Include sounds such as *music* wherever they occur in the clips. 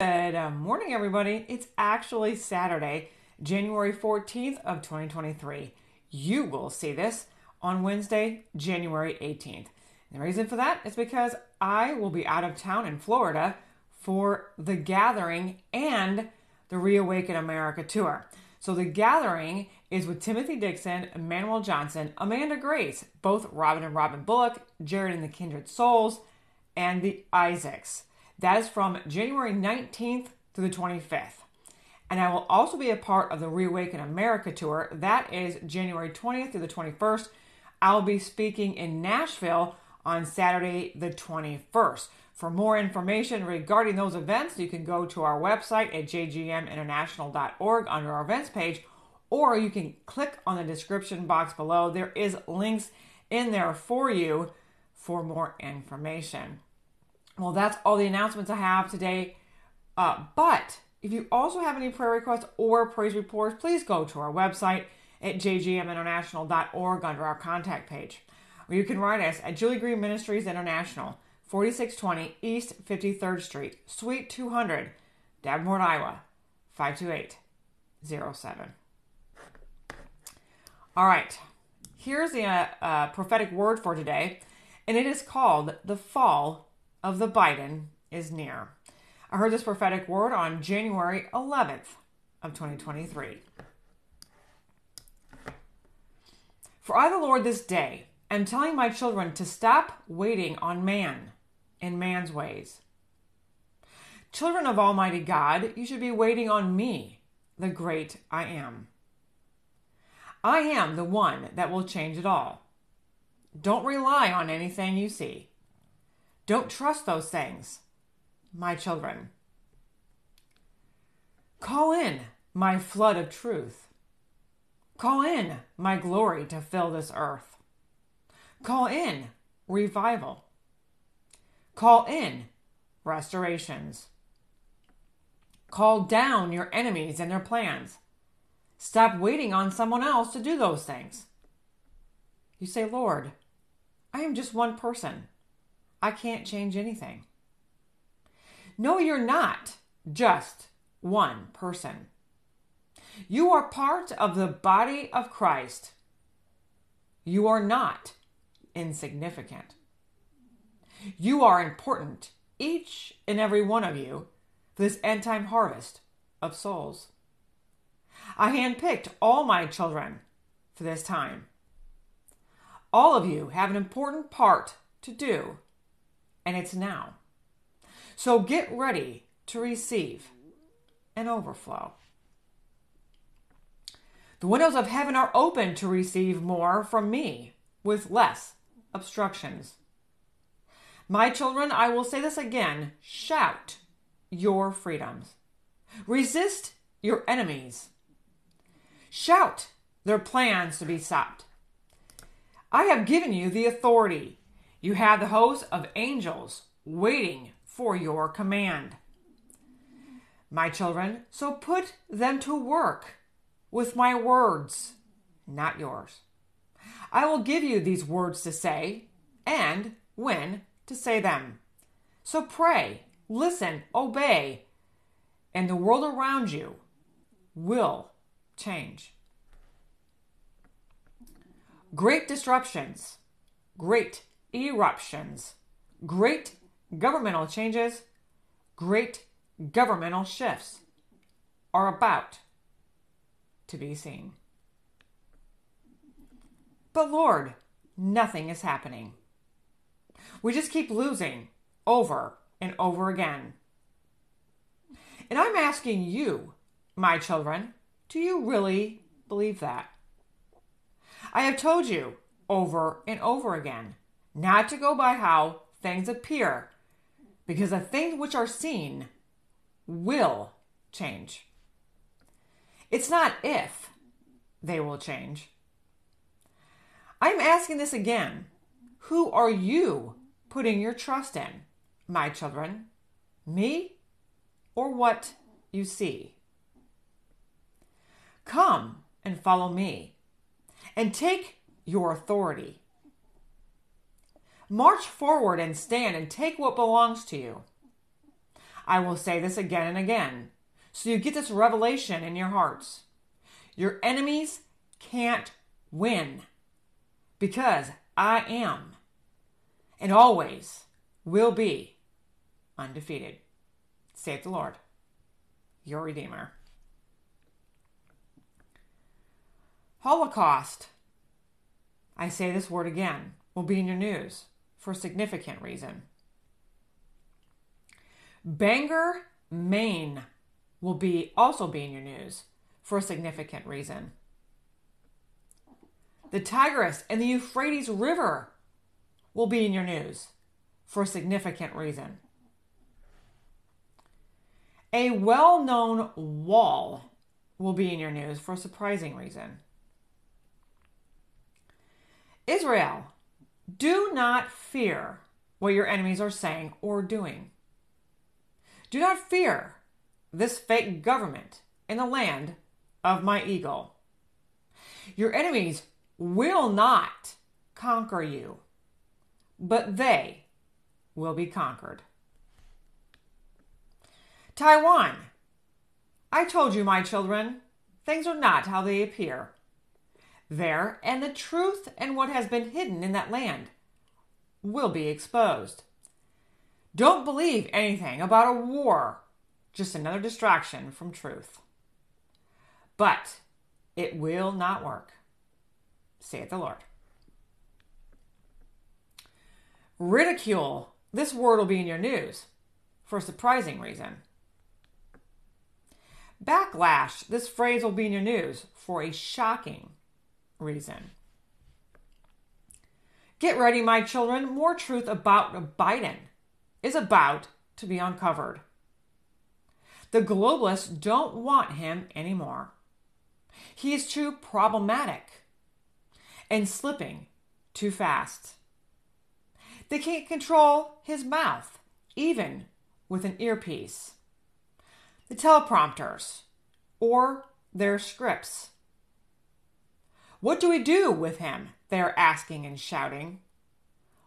Good uh, morning, everybody. It's actually Saturday, January 14th of 2023. You will see this on Wednesday, January 18th. The reason for that is because I will be out of town in Florida for the gathering and the Reawaken America tour. So the gathering is with Timothy Dixon, Emmanuel Johnson, Amanda Grace, both Robin and Robin Bullock, Jared and the Kindred Souls, and the Isaacs. That is from January 19th through the 25th. And I will also be a part of the Reawaken America tour. That is January 20th through the 21st. I'll be speaking in Nashville on Saturday, the 21st. For more information regarding those events, you can go to our website at jgminternational.org under our events page, or you can click on the description box below. There is links in there for you for more information. Well, that's all the announcements I have today. Uh, but if you also have any prayer requests or praise reports, please go to our website at jgminternational.org under our contact page. Or you can write us at Julie Green Ministries International, 4620 East 53rd Street, Suite 200, Davenport, Iowa, 52807. All right, here's the uh, uh, prophetic word for today, and it is called the fall of the Biden is near. I heard this prophetic word on January 11th of 2023. For I, the Lord, this day am telling my children to stop waiting on man in man's ways. Children of Almighty God, you should be waiting on me, the great I am. I am the one that will change it all. Don't rely on anything you see. Don't trust those things, my children. Call in my flood of truth. Call in my glory to fill this earth. Call in revival. Call in restorations. Call down your enemies and their plans. Stop waiting on someone else to do those things. You say, Lord, I am just one person. I can't change anything. No, you're not just one person. You are part of the body of Christ. You are not insignificant. You are important, each and every one of you, for this end time harvest of souls. I handpicked all my children for this time. All of you have an important part to do and it's now. So get ready to receive an overflow. The windows of heaven are open to receive more from me with less obstructions. My children, I will say this again shout your freedoms, resist your enemies, shout their plans to be stopped. I have given you the authority you have the host of angels waiting for your command. My children, so put them to work with my words, not yours. I will give you these words to say and when to say them. So pray, listen, obey, and the world around you will change. Great disruptions, great eruptions, great governmental changes, great governmental shifts are about to be seen. But Lord, nothing is happening. We just keep losing over and over again. And I'm asking you, my children, do you really believe that? I have told you over and over again not to go by how things appear, because the things which are seen will change. It's not if they will change. I'm asking this again. Who are you putting your trust in, my children? Me or what you see? Come and follow me and take your authority March forward and stand and take what belongs to you. I will say this again and again so you get this revelation in your hearts. Your enemies can't win because I am and always will be undefeated. Save the Lord, your Redeemer. Holocaust. I say this word again, will be in your news for significant reason. Bangor, Maine will be also be in your news for a significant reason. The Tigris and the Euphrates River will be in your news for a significant reason. A well known wall will be in your news for a surprising reason. Israel, do not fear what your enemies are saying or doing. Do not fear this fake government in the land of my eagle. Your enemies will not conquer you, but they will be conquered. Taiwan. I told you, my children, things are not how they appear. There, and the truth and what has been hidden in that land will be exposed. Don't believe anything about a war, just another distraction from truth. But it will not work, saith the Lord. Ridicule. This word will be in your news for a surprising reason. Backlash. This phrase will be in your news for a shocking reason. Get ready, my children. More truth about Biden is about to be uncovered. The globalists don't want him anymore. He is too problematic and slipping too fast. They can't control his mouth, even with an earpiece. The teleprompters or their scripts. What do we do with him? They are asking and shouting.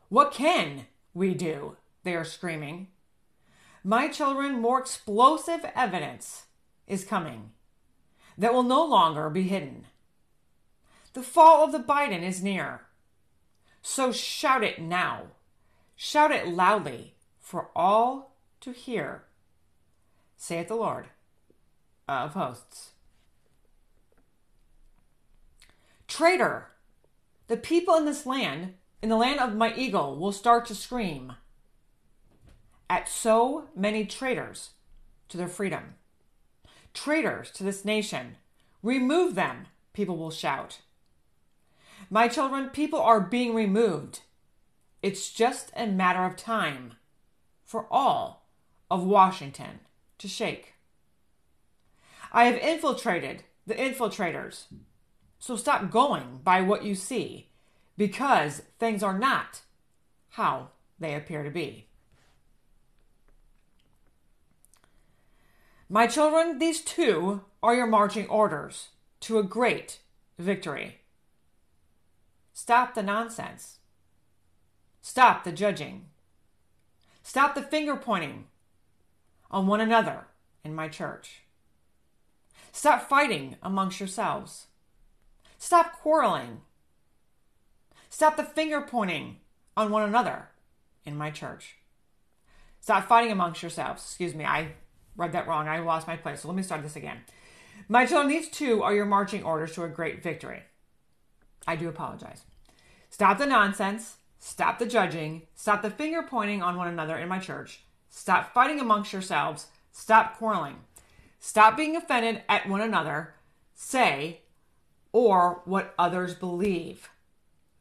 What can we do? They are screaming. My children, more explosive evidence is coming that will no longer be hidden. The fall of the Biden is near. So shout it now. Shout it loudly for all to hear, saith the Lord of hosts. Traitor! The people in this land, in the land of my eagle, will start to scream at so many traitors to their freedom. Traitors to this nation. Remove them, people will shout. My children, people are being removed. It's just a matter of time for all of Washington to shake. I have infiltrated the infiltrators. So stop going by what you see because things are not how they appear to be. My children, these two are your marching orders to a great victory. Stop the nonsense. Stop the judging. Stop the finger pointing on one another in my church. Stop fighting amongst yourselves. Stop quarreling. Stop the finger pointing on one another in my church. Stop fighting amongst yourselves. Excuse me, I read that wrong. I lost my place. So let me start this again. My children, these two are your marching orders to a great victory. I do apologize. Stop the nonsense. Stop the judging. Stop the finger pointing on one another in my church. Stop fighting amongst yourselves. Stop quarreling. Stop being offended at one another. Say, or what others believe.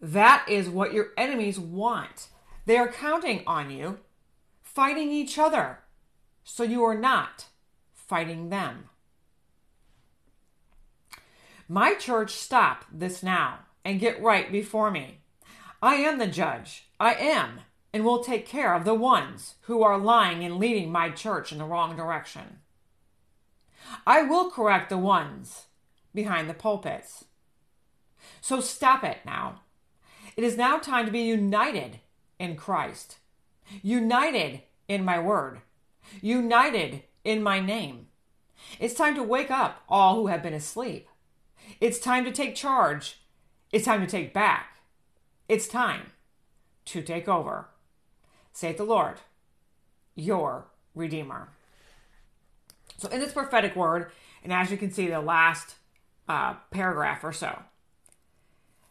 That is what your enemies want. They are counting on you, fighting each other so you are not fighting them. My church, stop this now and get right before me. I am the judge. I am, and will take care of the ones who are lying and leading my church in the wrong direction. I will correct the ones behind the pulpits. So stop it now. It is now time to be united in Christ, united in my word, united in my name. It's time to wake up all who have been asleep. It's time to take charge. It's time to take back. It's time to take over. Say the Lord, your Redeemer. So, in this prophetic word, and as you can see, the last uh, paragraph or so,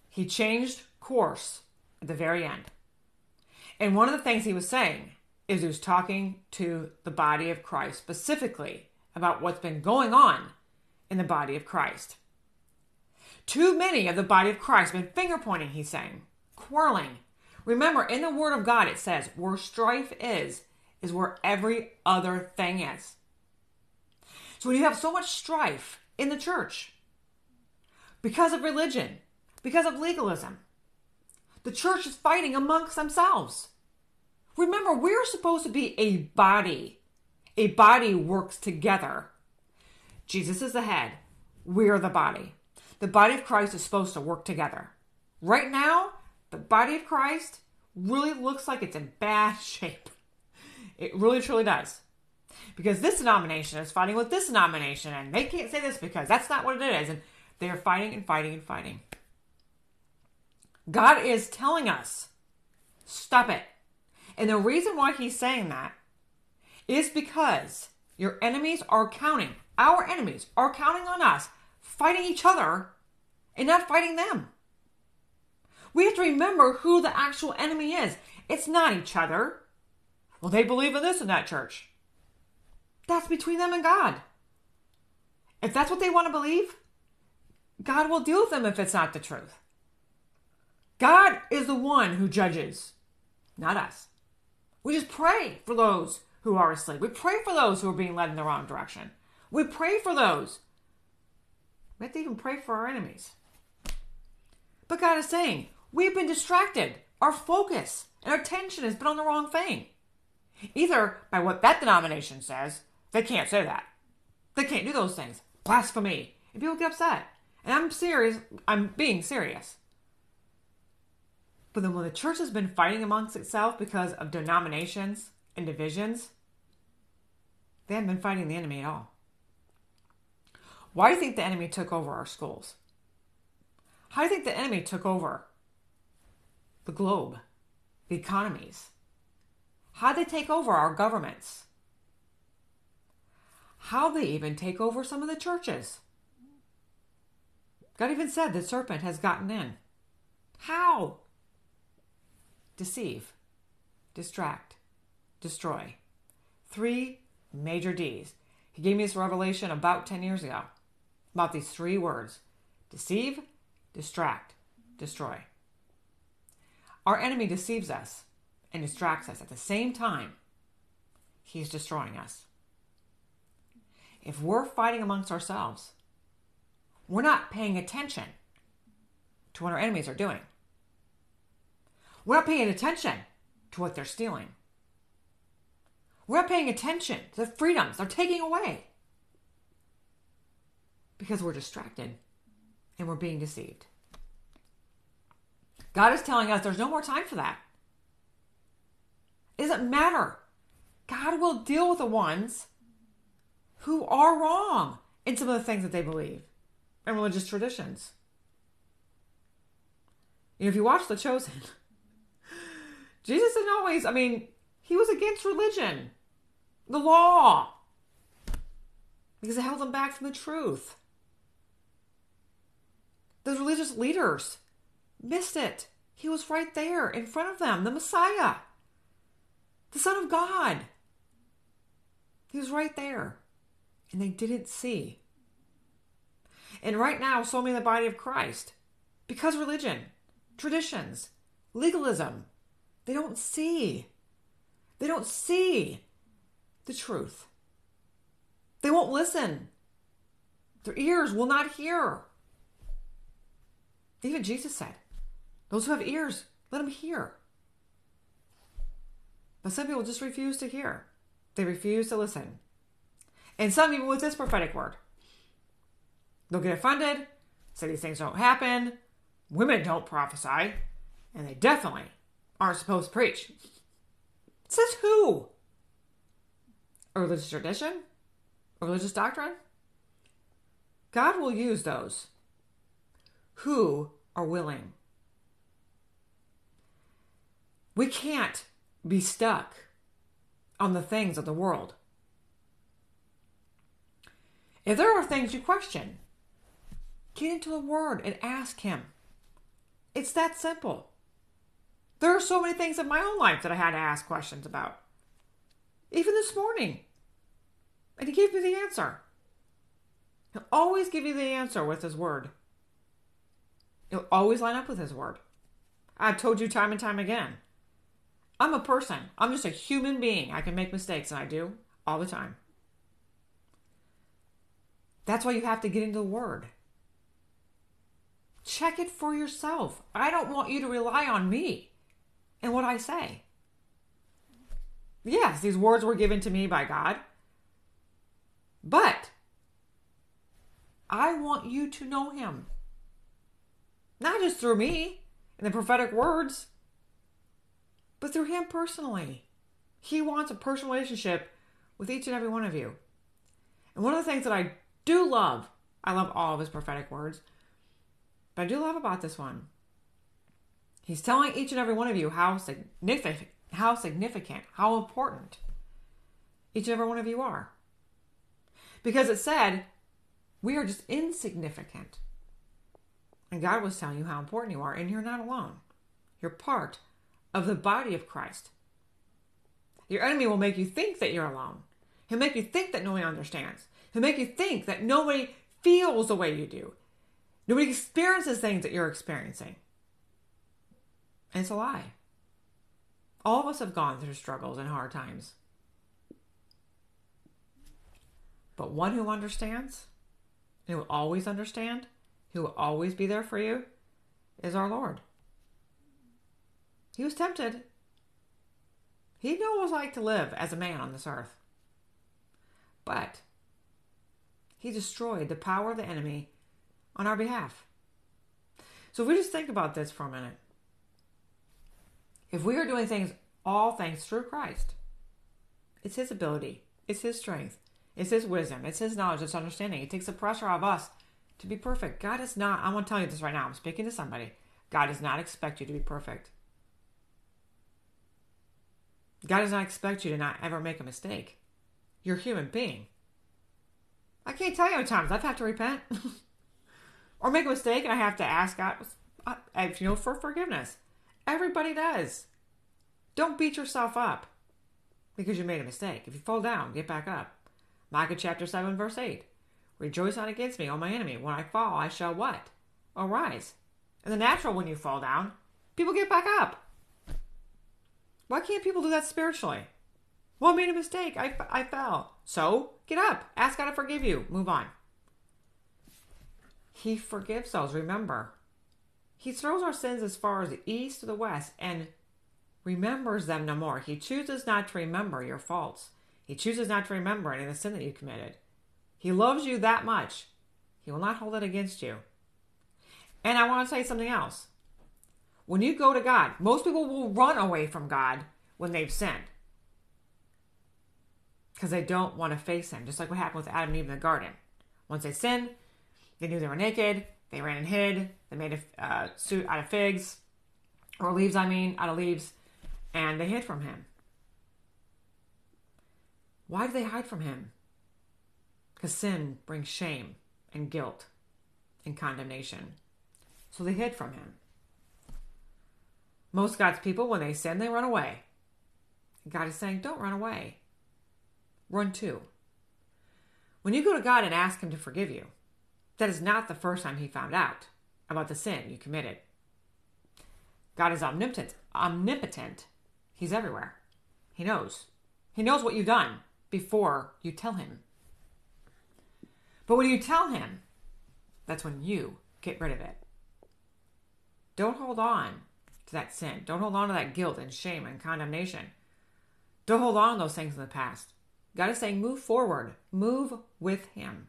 he changed course at the very end. And one of the things he was saying is he was talking to the body of Christ specifically about what's been going on in the body of Christ. Too many of the body of Christ have been finger pointing, he's saying, quarreling. Remember, in the Word of God, it says, where strife is, is where every other thing is. So when you have so much strife in the church because of religion, because of legalism, the church is fighting amongst themselves. Remember, we're supposed to be a body. A body works together. Jesus is the head. We're the body. The body of Christ is supposed to work together. Right now, the body of Christ really looks like it's in bad *laughs* shape. It really truly does. Because this denomination is fighting with this denomination, and they can't say this because that's not what it is. And they're fighting and fighting and fighting. God is telling us, stop it. And the reason why he's saying that is because your enemies are counting, our enemies are counting on us fighting each other and not fighting them. We have to remember who the actual enemy is. It's not each other. Well, they believe in this in that church. That's between them and God. If that's what they want to believe, God will deal with them if it's not the truth. God is the one who judges, not us. We just pray for those who are asleep. We pray for those who are being led in the wrong direction. We pray for those. We have to even pray for our enemies. But God is saying, we've been distracted. Our focus and our attention has been on the wrong thing. Either by what that denomination says, they can't say that. They can't do those things. Blasphemy. And people get upset. And I'm serious. I'm being serious. But then when the church has been fighting amongst itself because of denominations and divisions, they haven't been fighting the enemy at all. Why do you think the enemy took over our schools? How do you think the enemy took over the globe, the economies? How they take over our governments? How they even take over some of the churches? God even said the serpent has gotten in. How? deceive, distract, destroy. Three major D's. He gave me this revelation about 10 years ago about these three words deceive, distract, destroy. Our enemy deceives us and distracts us at the same time. He's destroying us. If we're fighting amongst ourselves, we're not paying attention to what our enemies are doing. We're not paying attention to what they're stealing. We're not paying attention to the freedoms they're taking away because we're distracted and we're being deceived. God is telling us there's no more time for that. It doesn't matter. God will deal with the ones who are wrong in some of the things that they believe and religious traditions. You know, if you watch The Chosen, *laughs* Jesus didn't always, I mean, he was against religion, the law, because it held them back from the truth. The religious leaders missed it. He was right there in front of them, the Messiah, the Son of God. He was right there, and they didn't see. And right now, so many in the body of Christ, because religion, traditions, legalism, they don't see. They don't see the truth. They won't listen. Their ears will not hear. Even Jesus said, Those who have ears, let them hear. But some people just refuse to hear, they refuse to listen. And some even with this prophetic word, they'll get offended, say these things don't happen, women don't prophesy, and they definitely aren't supposed to preach. Says who? a religious tradition, a religious doctrine. God will use those who are willing. We can't be stuck on the things of the world. If there are things you question, get into the Word and ask Him. It's that simple. There are so many things in my own life that I had to ask questions about. Even this morning. And He gave me the answer. He'll always give you the answer with His Word. He'll always line up with His Word. I've told you time and time again. I'm a person. I'm just a human being. I can make mistakes, and I do all the time. That's why you have to get into the Word. Check it for yourself. I don't want you to rely on me and what I say. Yes, these words were given to me by God, but I want you to know Him. Not just through me and the prophetic words, but through Him personally. He wants a personal relationship with each and every one of you. And one of the things that I do love, I love all of His prophetic words, but I do love about this one. He's telling each and every one of you how significant, how significant, how important each and every one of you are. Because it said, we are just insignificant. And God was telling you how important you are, and you're not alone. You're part of the body of Christ. Your enemy will make you think that you're alone. He'll make you think that no one understands. He'll make you think that nobody feels the way you do. Nobody experiences things that you're experiencing. And it's a lie. All of us have gone through struggles and hard times. But one who understands, who will always understand, who will always be there for you, is our Lord. He was tempted. He knew what it was like to live as a man on this earth. But he destroyed the power of the enemy on our behalf. So if we just think about this for a minute, if we are doing things, all things through Christ, it's His ability, it's His strength, it's His wisdom, it's His knowledge, it's understanding. It takes the pressure off us to be perfect. God is not, I want to tell you this right now, I'm speaking to somebody. God does not expect you to be perfect. God does not expect you to not ever make a mistake. You're a human being. I can't tell you how many times I've had to repent *laughs* or make a mistake and I have to ask God, you know, for forgiveness. Everybody does. Don't beat yourself up because you made a mistake. If you fall down, get back up. Micah chapter 7, verse 8. Rejoice not against me, O my enemy. When I fall, I shall what? Arise. In the natural, when you fall down, people get back up. Why can't people do that spiritually? Well, I made a mistake. I, I fell. So, get up. Ask God to forgive you. Move on. He forgives us, Remember, He throws our sins as far as the east to the west and remembers them no more. He chooses not to remember your faults. He chooses not to remember any of the sin that you committed. He loves you that much. He will not hold it against you. And I want to say something else. When you go to God, most people will run away from God when they've sinned because they don't want to face Him, just like what happened with Adam and Eve in the garden. Once they sinned, they knew they were naked, they ran and hid, they made a uh, suit out of figs, or leaves, I mean, out of leaves, and they hid from Him. Why do they hide from Him? Because sin brings shame and guilt and condemnation. So they hid from Him. Most God's people, when they sin, they run away. God is saying, don't run away. Run to. When you go to God and ask Him to forgive you, that is not the first time He found out about the sin you committed. God is omnipotent. Omnipotent. He's everywhere. He knows. He knows what you've done before you tell Him. But when you tell Him, that's when you get rid of it. Don't hold on to that sin. Don't hold on to that guilt and shame and condemnation. Don't hold on to those things in the past. God is saying, move forward, move with Him.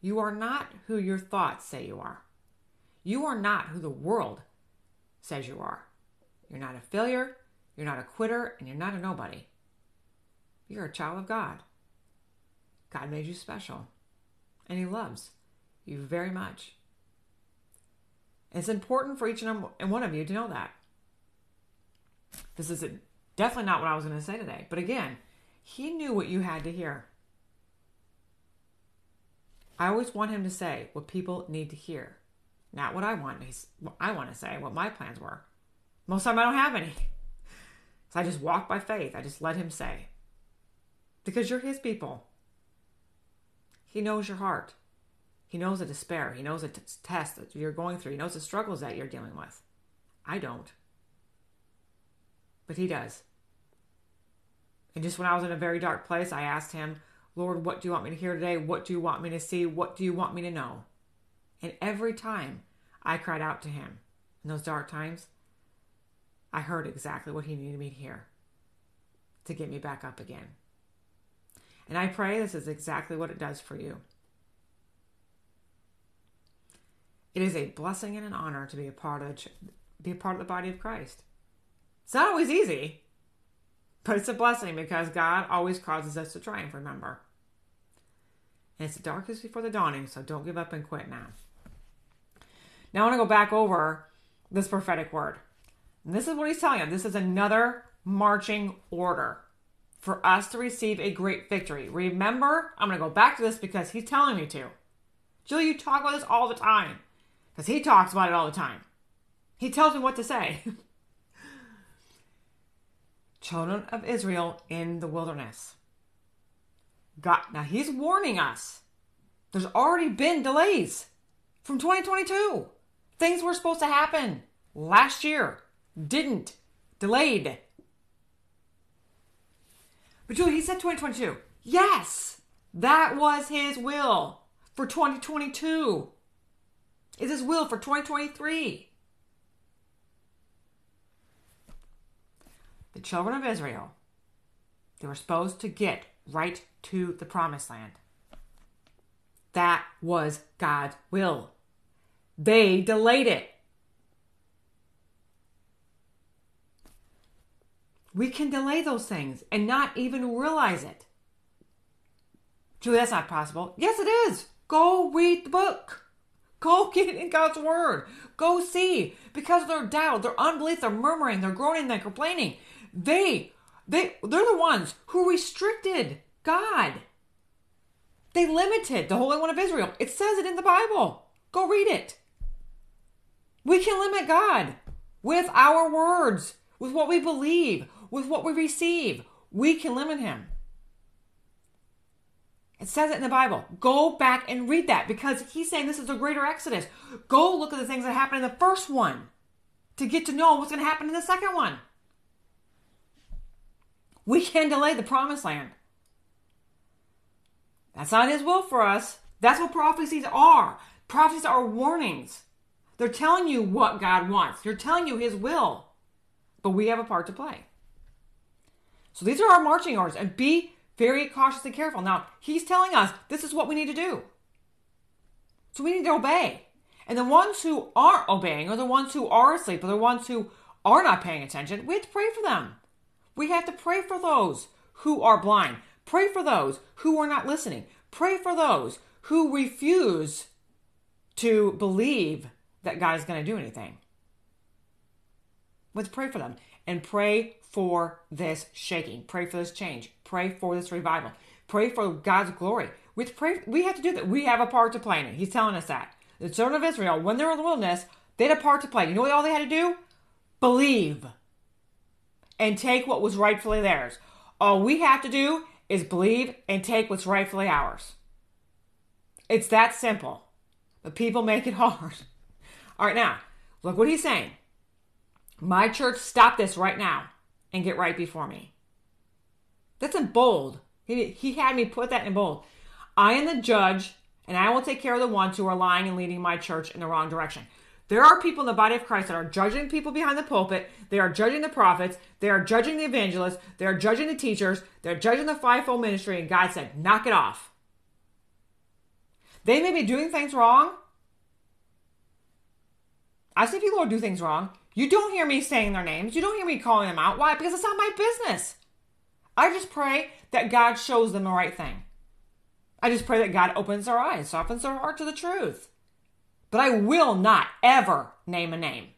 You are not who your thoughts say you are. You are not who the world says you are. You're not a failure, you're not a quitter, and you're not a nobody. You're a child of God. God made you special, and He loves you very much. It's important for each and um, one of you to know that. This is definitely not what I was going to say today. But again, He knew what you had to hear. I always want Him to say what people need to hear, not what I want. What I want to say, what my plans were. Most time, I don't have any. *laughs* So I just walk by faith. I just let Him say. Because you're His people. He knows your heart. He knows the despair. He knows the t- test that you're going through. He knows the struggles that you're dealing with. I don't. But He does. And just when I was in a very dark place, I asked Him, Lord, what do you want me to hear today? What do you want me to see? What do you want me to know? And every time I cried out to Him in those dark times, I heard exactly what He needed me to hear to get me back up again. And I pray this is exactly what it does for you. It is a blessing and an honor to be a part of be a part of the body of Christ. It's not always easy, but it's a blessing because God always causes us to triumph, remember. And it's the darkest before the dawning, so don't give up and quit now. Now I want to go back over this prophetic word. And this is what he's telling you. This is another marching order for us to receive a great victory. Remember, I'm going to go back to this because he's telling me to. Julie, you talk about this all the time because he talks about it all the time. He tells me what to say. *laughs* Children of Israel in the wilderness. God, now he's warning us. There's already been delays from 2022. Things were supposed to happen last year, didn't, delayed. But Julie, he said 2022. Yes, that was his will for 2022. Is his will for 2023. The children of Israel, they were supposed to get right to the promised land. That was God's will. They delayed it. We can delay those things and not even realize it. Julie, that's not possible. Yes, it is. Go read the book. Go *laughs* get in God's word. Go see. Because their doubt, their unbelief, they're murmuring, they're groaning, they're complaining, they, they, they're the ones who restricted God. They limited the Holy One of Israel. It says it in the Bible. Go read it. We can limit God with our words, with what we believe, with what we receive. We can limit him. It says it in the Bible. Go back and read that because he's saying this is a greater exodus. Go look at the things that happened in the first one to get to know what's going to happen in the second one. We can delay the promised land. That's not his will for us. That's what prophecies are. Prophecies are warnings. They're telling you what God wants. They're telling you his will. But we have a part to play. So these are our marching orders. And be very cautious and careful. Now, he's telling us this is what we need to do. So we need to obey. And the ones who aren't obeying, or the ones who are asleep, or the ones who are not paying attention, we have to pray for them. We have to pray for those who are blind. Pray for those who are not listening. Pray for those who refuse to believe that God is going to do anything. Let's pray for them and pray for this shaking. Pray for this change. Pray for this revival. Pray for God's glory. We have to, pray, we have to do that. We have a part to play in it. He's telling us that. The children of Israel, when they were in the wilderness, they had a part to play. You know what all they had to do? Believe and take what was rightfully theirs. All we have to do is believe and take what's rightfully ours. It's that simple. But people make it *laughs* hard. All right, now, look what he's saying. My church, stop this right now and get right before me. That's in bold. He, he had me put that in bold. I am the judge, and I will take care of the ones who are lying and leading my church in the wrong direction. There are people in the body of Christ that are judging people behind the pulpit. They are judging the prophets. They are judging the evangelists. They are judging the teachers. They're judging the fivefold ministry. And God said, knock it off. They may be doing things wrong. I see people who do things wrong. You don't hear me saying their names. You don't hear me calling them out. Why? Because it's not my business. I just pray that God shows them the right thing. I just pray that God opens their eyes, softens their heart to the truth. But I will not ever name a name.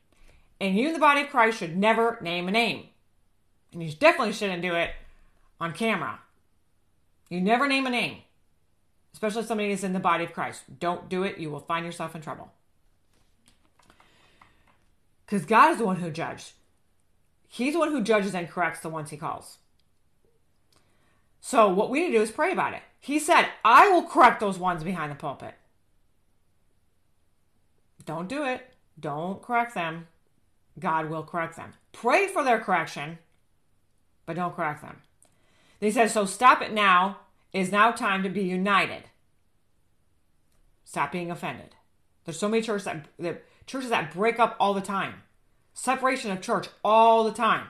And you in the body of Christ should never name a name. And you definitely shouldn't do it on camera. You never name a name, especially if somebody is in the body of Christ. Don't do it. You will find yourself in trouble. Because God is the one who judges. He's the one who judges and corrects the ones he calls. So what we need to do is pray about it. He said, I will correct those ones behind the pulpit. Don't do it. Don't correct them. God will correct them. Pray for their correction, but don't correct them. They says, So stop it now. It is now time to be united. Stop being offended. There's so many churches that, that churches that break up all the time. Separation of church all the time.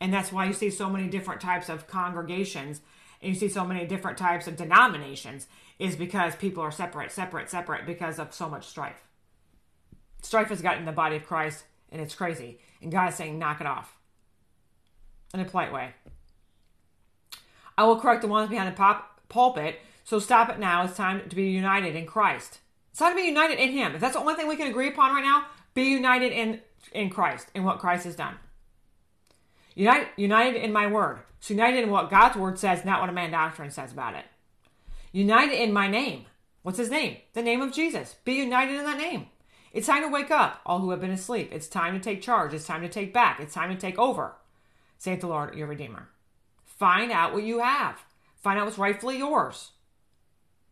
And that's why you see so many different types of congregations and you see so many different types of denominations is because people are separate, separate, separate because of so much strife. Strife has gotten in the body of Christ and it's crazy. And God is saying, knock it off in a polite way. I will correct the ones behind the pop- pulpit, so stop it now. It's time to be united in Christ. It's time to be united in Him. If that's the only thing we can agree upon right now, be united in, in Christ, in what Christ has done. United, united in my word. So united in what God's word says, not what a man doctrine says about it. United in my name. What's his name? The name of Jesus. Be united in that name. It's time to wake up, all who have been asleep. It's time to take charge. It's time to take back. It's time to take over. Saith the Lord, your Redeemer. Find out what you have. Find out what's rightfully yours.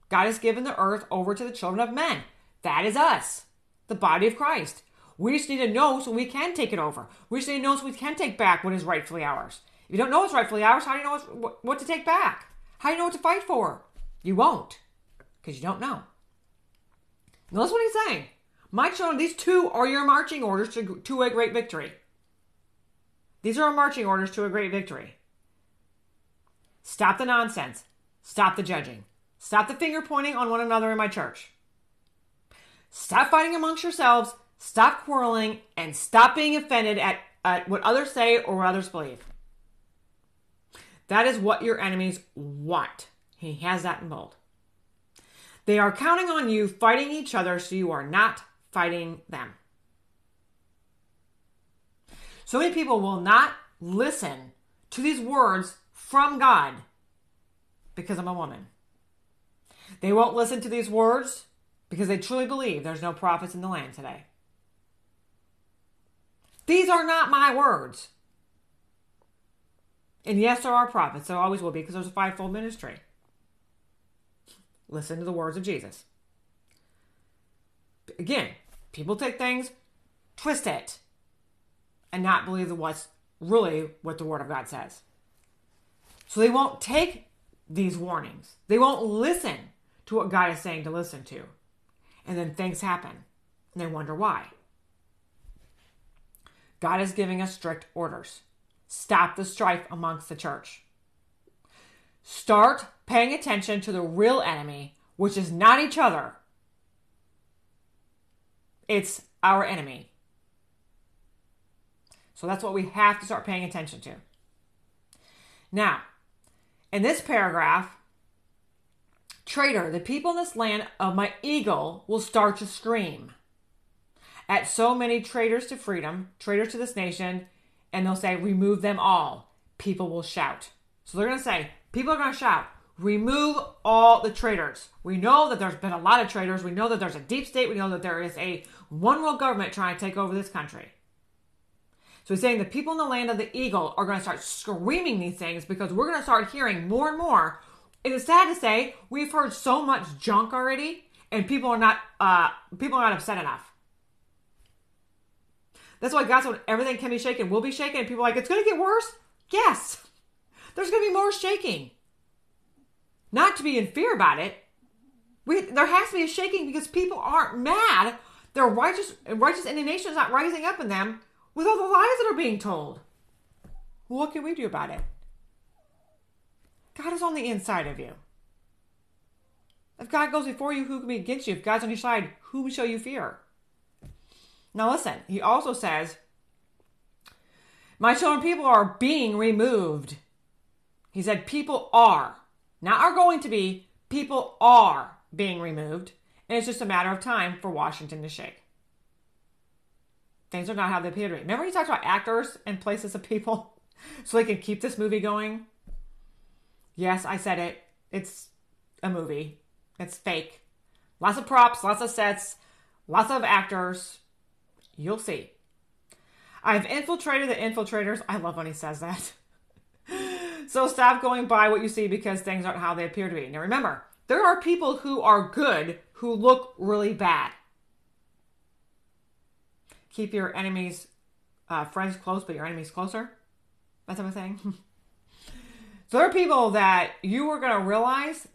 God has given the earth over to the children of men. That is us, the body of Christ. We just need to know so we can take it over. We just need to know so we can take back what is rightfully ours. If you don't know what's rightfully ours, how do you know what, to take back? How do you know what to fight for? You won't, because you don't know. Now, listen what he's saying. My children, these two are your marching orders to, to a great victory. These are our marching orders to a great victory. Stop the nonsense. Stop the judging. Stop the finger pointing on one another in my church. Stop fighting amongst yourselves. Stop quarreling and stop being offended at, at what others say or what others believe. That is what your enemies want. He has that in bold. They are counting on you fighting each other so you are not fighting them. So many people will not listen to these words from God because I'm a woman. They won't listen to these words because they truly believe there's no prophets in the land today. These are not my words. And yes, there are prophets. There always will be because there's a fivefold ministry. Listen to the words of Jesus. Again, people take things, twist it, and not believe what's really what the Word of God says. So they won't take these warnings. They won't listen to what God is saying to listen to. And then things happen, and they wonder why. God is giving us strict orders. Stop the strife amongst the church. Start paying attention to the real enemy, which is not each other. It's our enemy. So that's what we have to start paying attention to. Now, in this paragraph, traitor, the people in this land of my eagle will start to scream at so many traitors to freedom, traitors to this nation, and they'll say, remove them all. People will shout. So they're going to say, people are going to shout, remove all the traitors. We know that there's been a lot of traitors. We know that there's a deep state. We know that there is a one world government trying to take over this country. So he's saying the people in the land of the eagle are going to start screaming these things because we're going to start hearing more and more. It is sad to say we've heard so much junk already, and people are not uh, people are not upset enough. That's why God said everything can be shaken, will be shaken. And people are like, it's going to get worse? Yes. There's going to be more shaking. Not to be in fear about it. We, there has to be a shaking because people aren't mad. Their righteous, righteous indignation is not rising up in them with all the lies that are being told. What can we do about it? God is on the inside of you. If God goes before you, who can be against you? If God's on your side, who shall you fear? Now, listen, he also says, My children people are being removed. He said people are, not are going to be, people are being removed, and it's just a matter of time for Washington to shake. Things are not how they appear to be. Remember he talked about actors and places of people *laughs* so they can keep this movie going? Yes, I said it. It's a movie. It's fake. Lots of props, lots of sets, lots of actors. You'll see. I've infiltrated the infiltrators. I love when he says that. *laughs* so stop going by what you see because things aren't how they appear to be. Now remember, there are people who are good who look really bad. Keep your enemies, uh, friends close, but your enemies closer. That's what I'm saying. *laughs* so there are people that you were going to realize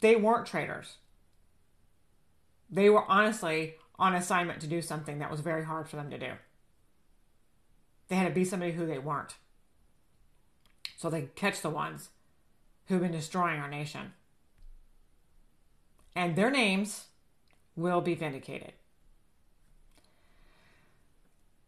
they weren't traitors. They were honestly on assignment to do something that was very hard for them to do. They had to be somebody who they weren't. So they catch the ones who've been destroying our nation. And their names will be vindicated.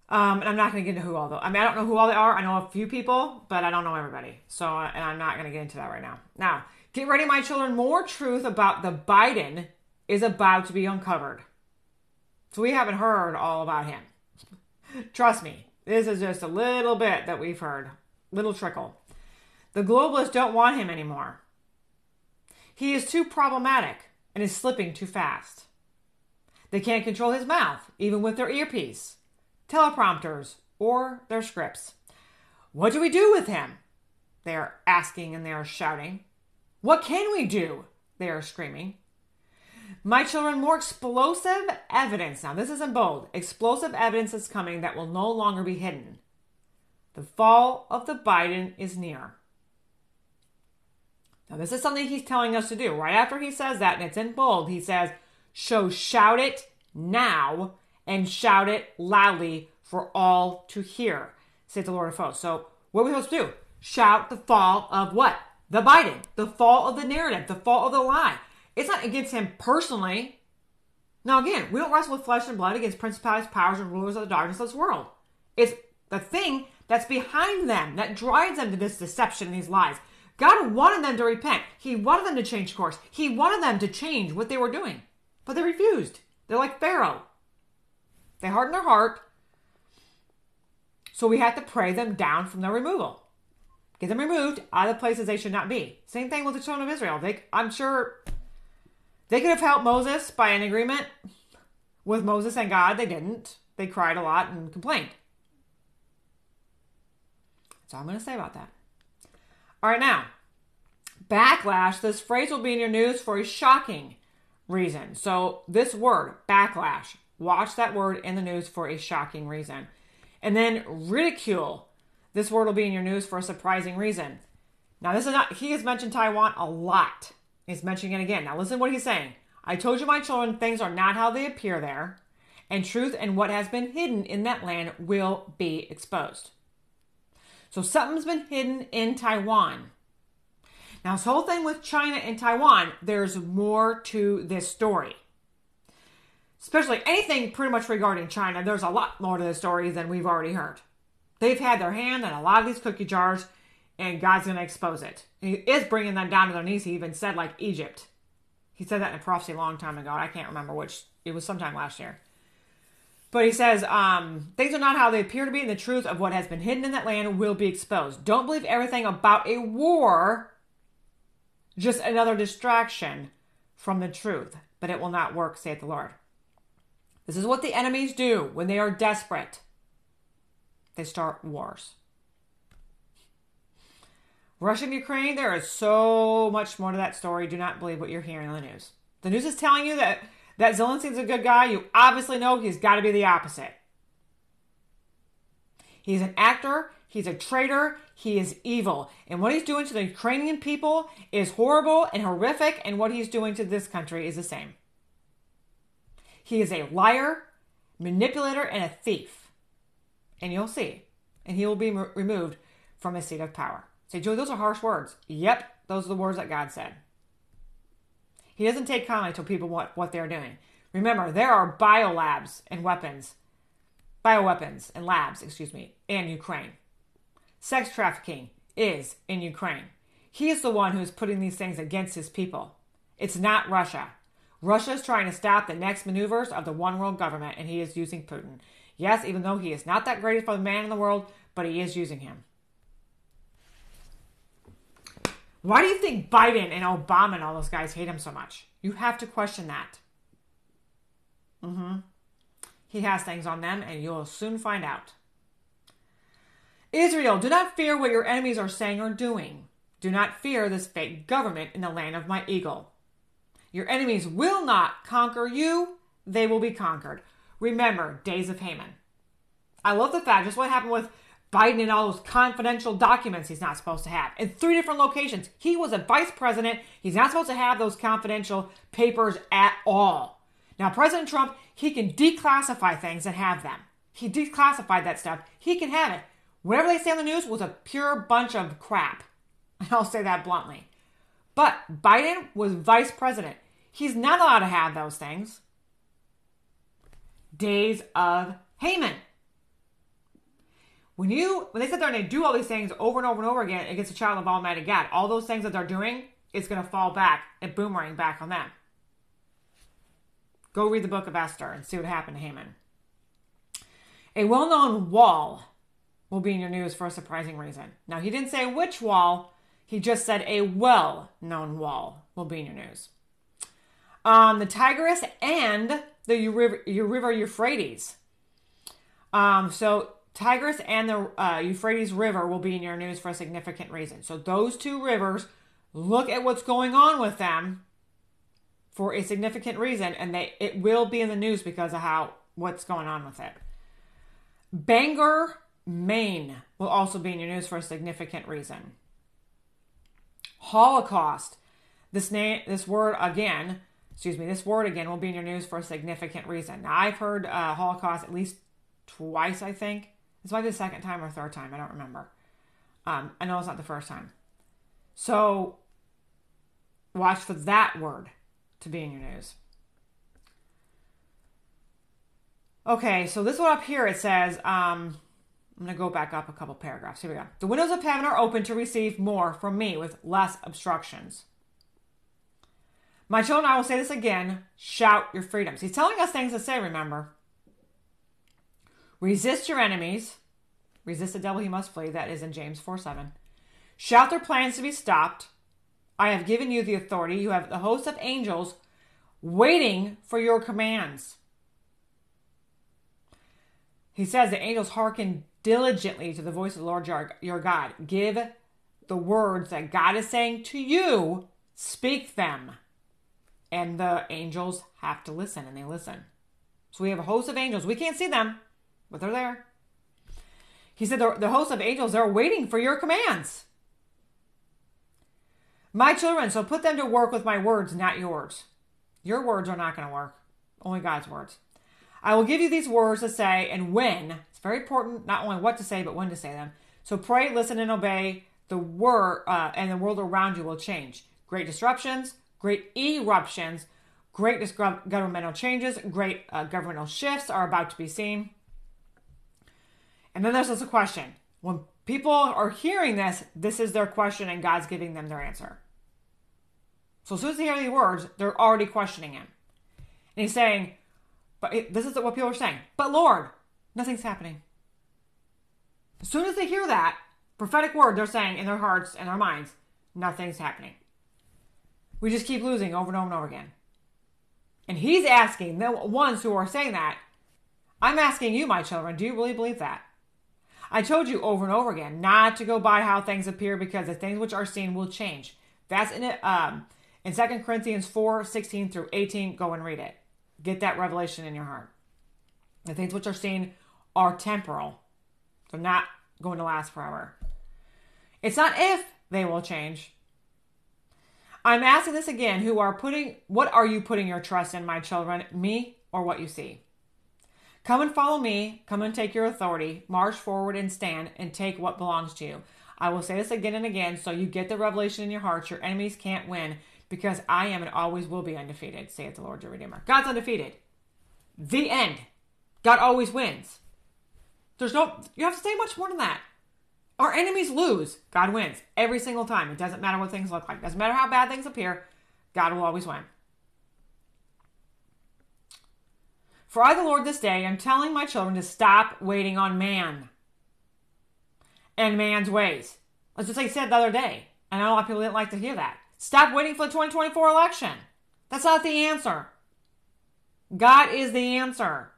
Um, and I'm not going to get into who all though. I mean, I don't know who all they are. I know a few people, but I don't know everybody. So, and I'm not going to get into that right now. Now, get ready, my children. More truth about the Biden is about to be uncovered. So we haven't heard all about him. Trust me, this is just a little bit that we've heard, little trickle. The globalists don't want him anymore. He is too problematic and is slipping too fast. They can't control his mouth, even with their earpiece teleprompters, or their scripts. What do we do with him? They are asking and they are shouting. What can we do? They are screaming. My children, more explosive evidence. Now, this is in bold. Explosive evidence is coming that will no longer be hidden. The fall of the Biden is near. Now, this is something he's telling us to do. Right after he says that, and it's in bold, he says, So shout it now and shout it loudly for all to hear, saith the Lord of hosts. So, what are we supposed to do? Shout the fall of what? The Biden, the fall of the narrative, the fall of the lie. It's not against him personally. Now, again, we don't wrestle with flesh and blood against principalities, powers, and rulers of the darkness of this world. It's the thing that's behind them that drives them to this deception and these lies. God wanted them to repent. He wanted them to change course. He wanted them to change what they were doing. But they refused. They're like Pharaoh. They hardened their heart. So we have to pray them down from their removal. Get them removed out of the places they should not be. Same thing with the children of Israel. They, I'm sure they could have helped Moses by an agreement with Moses and God. They didn't. They cried a lot and complained. That's all I'm going to say about that. All right, now, backlash. This phrase will be in your news for a shocking reason. So, this word, backlash, Watch that word in the news for a shocking reason. And then ridicule. This word will be in your news for a surprising reason. Now, this is not, he has mentioned Taiwan a lot. He's mentioning it again. Now, listen what he's saying. I told you, my children, things are not how they appear there, and truth and what has been hidden in that land will be exposed. So, something's been hidden in Taiwan. Now, this whole thing with China and Taiwan, there's more to this story especially anything pretty much regarding China, there's a lot more to the story than we've already heard. They've had their hand in a lot of these cookie jars, and God's going to expose it. he is bringing them down to their knees. He even said, like Egypt. He said that in a prophecy a long time ago. I can't remember which. It was sometime last year. But he says, um, things are not how they appear to be, and the truth of what has been hidden in that land will be exposed. Don't believe everything about a war, just another distraction from the truth. But it will not work, saith the Lord. This is what the enemies do when they are desperate. They start wars. Russia and Ukraine, there is so much more to that story. Do not believe what you're hearing on the news. The news is telling you that, that Zelensky's a good guy. You obviously know he's got to be the opposite. He's an actor, he's a traitor, he is evil. And what he's doing to the Ukrainian people is horrible and horrific, and what he's doing to this country is the same. He is a liar, manipulator, and a thief. And you'll see. And he will be removed from his seat of power. Say, Joey, those are harsh words. Yep, those are the words that God said. He doesn't take comment to people what, what they're doing. Remember, there are biolabs and weapons, bioweapons and labs, excuse me, in Ukraine. Sex trafficking is in Ukraine. He is the one who is putting these things against his people. It's not Russia. Russia is trying to stop the next maneuvers of the one world government, and he is using Putin. Yes, even though he is not that great of a man in the world, but he is using him. Why do you think Biden and Obama and all those guys hate him so much? You have to question that. Mm-hmm. He has things on them, and you'll soon find out. Israel, do not fear what your enemies are saying or doing. Do not fear this fake government in the land of my eagle. Your enemies will not conquer you, they will be conquered. Remember, days of Haman. I love the fact, just what happened with Biden and all those confidential documents he's not supposed to have in three different locations. He was a vice president. He's not supposed to have those confidential papers at all. Now, President Trump, he can declassify things and have them. He declassified that stuff. He can have it. Whatever they say on the news was a pure bunch of crap. *laughs* I'll say that bluntly. But Biden was vice president. He's not allowed to have those things. Days of Haman. When you when they sit there and they do all these things over and over and over again against a child of Almighty God, all those things that they're doing going to fall back and boomerang back on them. Go read the book of Esther and see what happened to Haman. A well-known wall will be in your news for a surprising reason. Now he didn't say which wall; he just said a well-known wall will be in your news. Um, the Tigris and the river Euphrates. Um, so Tigris and the uh, Euphrates River will be in your news for a significant reason. So those two rivers, look at what's going on with them for a significant reason, and they it will be in the news because of how what's going on with it. Bangor, Maine will also be in your news for a significant reason. Holocaust. This name, this word again, excuse me, this word again will be in your news for a significant reason. Now I've heard uh, Holocaust at least twice, I think. This might be the second time or third time. I don't remember. Um, I know it's not the first time. So watch for that word to be in your news. Okay, so this one up here it says, um, I'm going to go back up a couple paragraphs. Here we go. The windows of heaven are open to receive more from me with less obstructions. My children, I will say this again shout your freedoms. He's telling us things to say, remember. Resist your enemies. Resist the devil, he must flee. That is in James 4 7. Shout their plans to be stopped. I have given you the authority. You have the host of angels waiting for your commands. He says the angels hearken diligently to the voice of the Lord your God. Give the words that God is saying to you, speak them. And the angels have to listen, and they listen. So we have a host of angels. We can't see them, but they're there. He said, the, the host of angels are waiting for your commands. My children, so put them to work with my words, not yours. Your words are not going to work, only God's words. I will give you these words to say and when. It's very important, not only what to say, but when to say them. So pray, listen, and obey. The word uh, and the world around you will change. Great disruptions, great eruptions, great governmental changes, great uh, governmental shifts are about to be seen. And then there's this question. When people are hearing this, this is their question, and God's giving them their answer. So as soon as they hear these words, they're already questioning Him. And He's saying, but this is what people are saying. But Lord, nothing's happening. As soon as they hear that prophetic word, they're saying in their hearts and their minds, nothing's happening. We just keep losing over and over and over again. And he's asking the ones who are saying that, I'm asking you, my children, do you really believe that? I told you over and over again not to go by how things appear because the things which are seen will change. That's in it um, in 2 Corinthians 4, 16 through 18. Go and read it. Get that revelation in your heart. The things which are seen are temporal. They're not going to last forever. It's not if they will change. I'm asking this again who are putting what are you putting your trust in, my children? Me or what you see? Come and follow me. Come and take your authority. March forward and stand and take what belongs to you. I will say this again and again so you get the revelation in your hearts. Your enemies can't win because I am and always will be undefeated, saith the Lord your Redeemer. God's undefeated. The end. God always wins. There's no, you have to say much more than that. Our enemies lose. God wins every single time. It doesn't matter what things look like. Doesn't matter how bad things appear. God will always win. For I, the Lord, this day am telling my children to stop waiting on man and man's ways. That's just like I said the other day. And I know a lot of people didn't like to hear that. Stop waiting for the 2024 election. That's not the answer. God is the answer.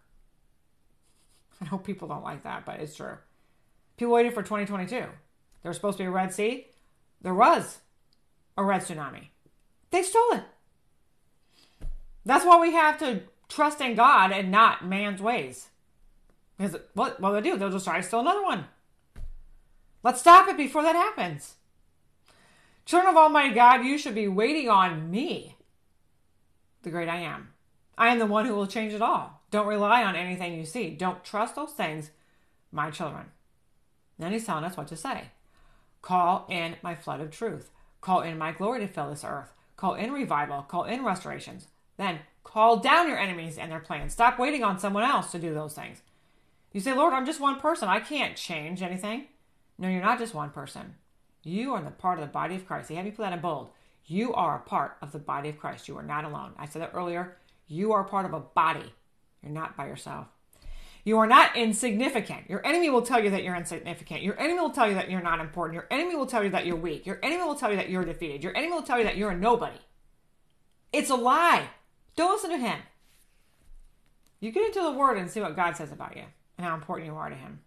*laughs* I know people don't like that, but it's true. People waited for 2022. There was supposed to be a Red Sea. There was a red tsunami. They stole it. That's why we have to trust in God and not man's ways. Because what will they do? They'll just try to steal another one. Let's stop it before that happens. Children of Almighty God, you should be waiting on me, the great I am. I am the one who will change it all. Don't rely on anything you see. Don't trust those things, my children. Then he's telling us what to say. Call in my flood of truth. Call in my glory to fill this earth. Call in revival. Call in restorations. Then call down your enemies and their plans. Stop waiting on someone else to do those things. You say, Lord, I'm just one person. I can't change anything. No, you're not just one person. You are the part of the body of Christ. They have you put that in bold. You are a part of the body of Christ. You are not alone. I said that earlier. You are part of a body. You're not by yourself. You are not insignificant. Your enemy will tell you that you're insignificant. Your enemy will tell you that you're not important. Your enemy will tell you that you're weak. Your enemy will tell you that you're defeated. Your enemy will tell you that you're a nobody. It's a lie. Don't listen to him. You get into the word and see what God says about you and how important you are to him.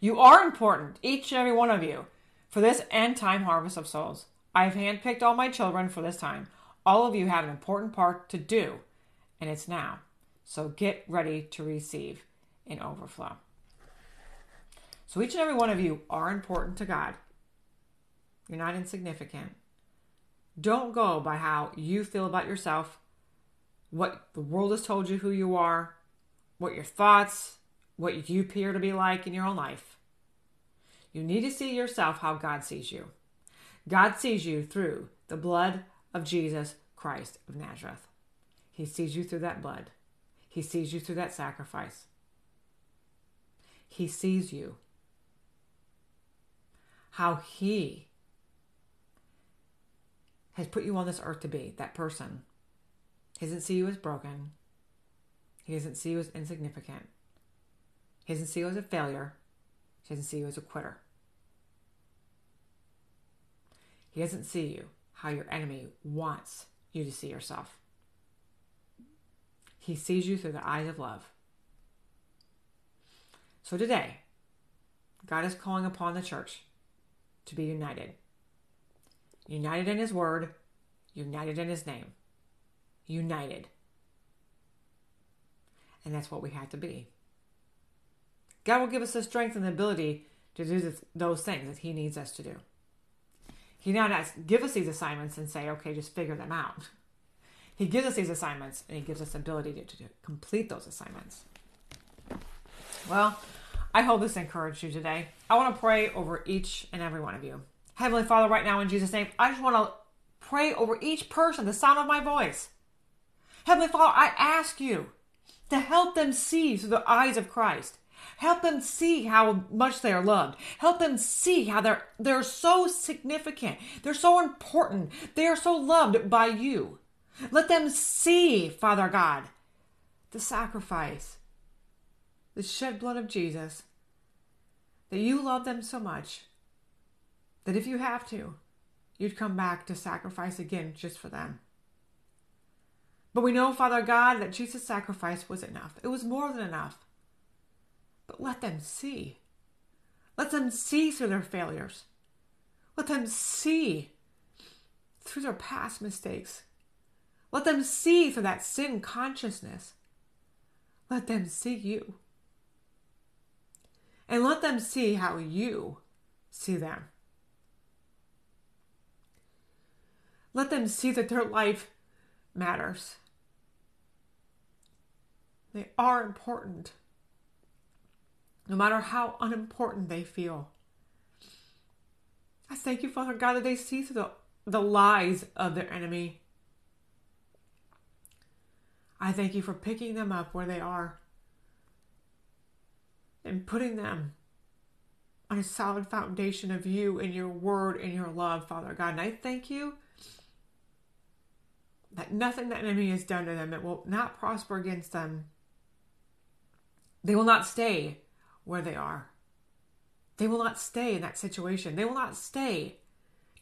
You are important, each and every one of you, for this end time harvest of souls. I've handpicked all my children for this time. All of you have an important part to do, and it's now. So get ready to receive in overflow. So each and every one of you are important to God. You're not insignificant. Don't go by how you feel about yourself, what the world has told you who you are, what your thoughts, what you appear to be like in your own life. You need to see yourself how God sees you. God sees you through the blood of Jesus Christ of Nazareth. He sees you through that blood. He sees you through that sacrifice. He sees you. How He has put you on this earth to be that person. He doesn't see you as broken. He doesn't see you as insignificant. He doesn't see you as a failure. He doesn't see you as a quitter. He doesn't see you how your enemy wants you to see yourself. He sees you through the eyes of love. So today, God is calling upon the church to be united. United in His Word, united in His name. United. And that's what we have to be. God will give us the strength and the ability to do this, those things that He needs us to do. He not give us these assignments and say, okay, just figure them out. He gives us these assignments and he gives us the ability to, to complete those assignments. Well, I hope this encouraged you today. I want to pray over each and every one of you. Heavenly Father, right now in Jesus' name, I just want to pray over each person, the sound of my voice. Heavenly Father, I ask you to help them see through the eyes of Christ. Help them see how much they are loved. Help them see how they're they're so significant. They're so important. They are so loved by you. Let them see, Father God, the sacrifice, the shed blood of Jesus, that you love them so much that if you have to, you'd come back to sacrifice again just for them. But we know, Father God, that Jesus' sacrifice was enough. It was more than enough. But let them see. Let them see through their failures. Let them see through their past mistakes let them see through that sin consciousness. Let them see you. And let them see how you see them. Let them see that their life matters. They are important, no matter how unimportant they feel. I thank you, Father God, that they see through the, the lies of their enemy I thank you for picking them up where they are and putting them on a solid foundation of you and your word and your love, Father God. And I thank you that nothing the enemy has done to them, it will not prosper against them. They will not stay where they are. They will not stay in that situation. They will not stay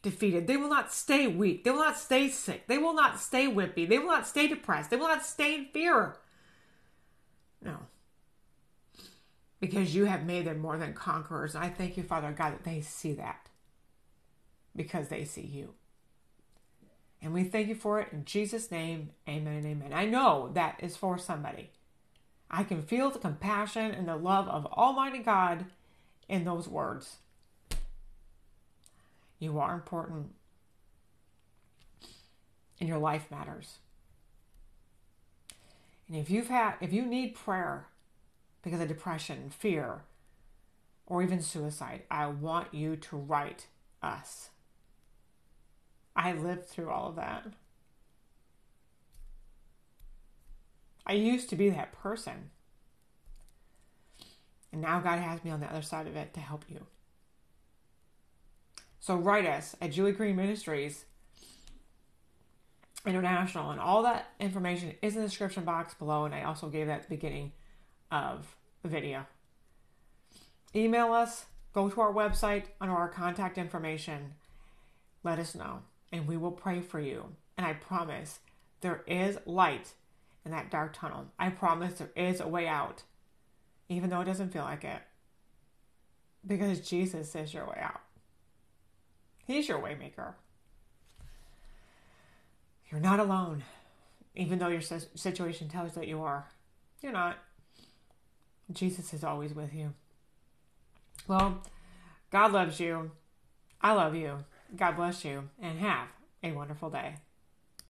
defeated. They will not stay weak. They will not stay sick. They will not stay wimpy. They will not stay depressed. They will not stay in fear. No. Because you have made them more than conquerors. And I thank you, Father God, that they see that because they see you. And we thank you for it in Jesus' name. Amen amen. I know that is for somebody. I can feel the compassion and the love of Almighty God in those words. You are important. And your life matters. And if you've had if you need prayer because of depression, fear, or even suicide, I want you to write us. I lived through all of that. I used to be that person. And now God has me on the other side of it to help you. So write us at Julie Green Ministries International, and all that information is in the description box below. And I also gave that at the beginning of the video. Email us, go to our website under our contact information, let us know, and we will pray for you. And I promise there is light in that dark tunnel. I promise there is a way out, even though it doesn't feel like it. Because Jesus is your way out. He's your waymaker. You're not alone, even though your situation tells that you are. You're not. Jesus is always with you. Well, God loves you. I love you. God bless you, and have a wonderful day.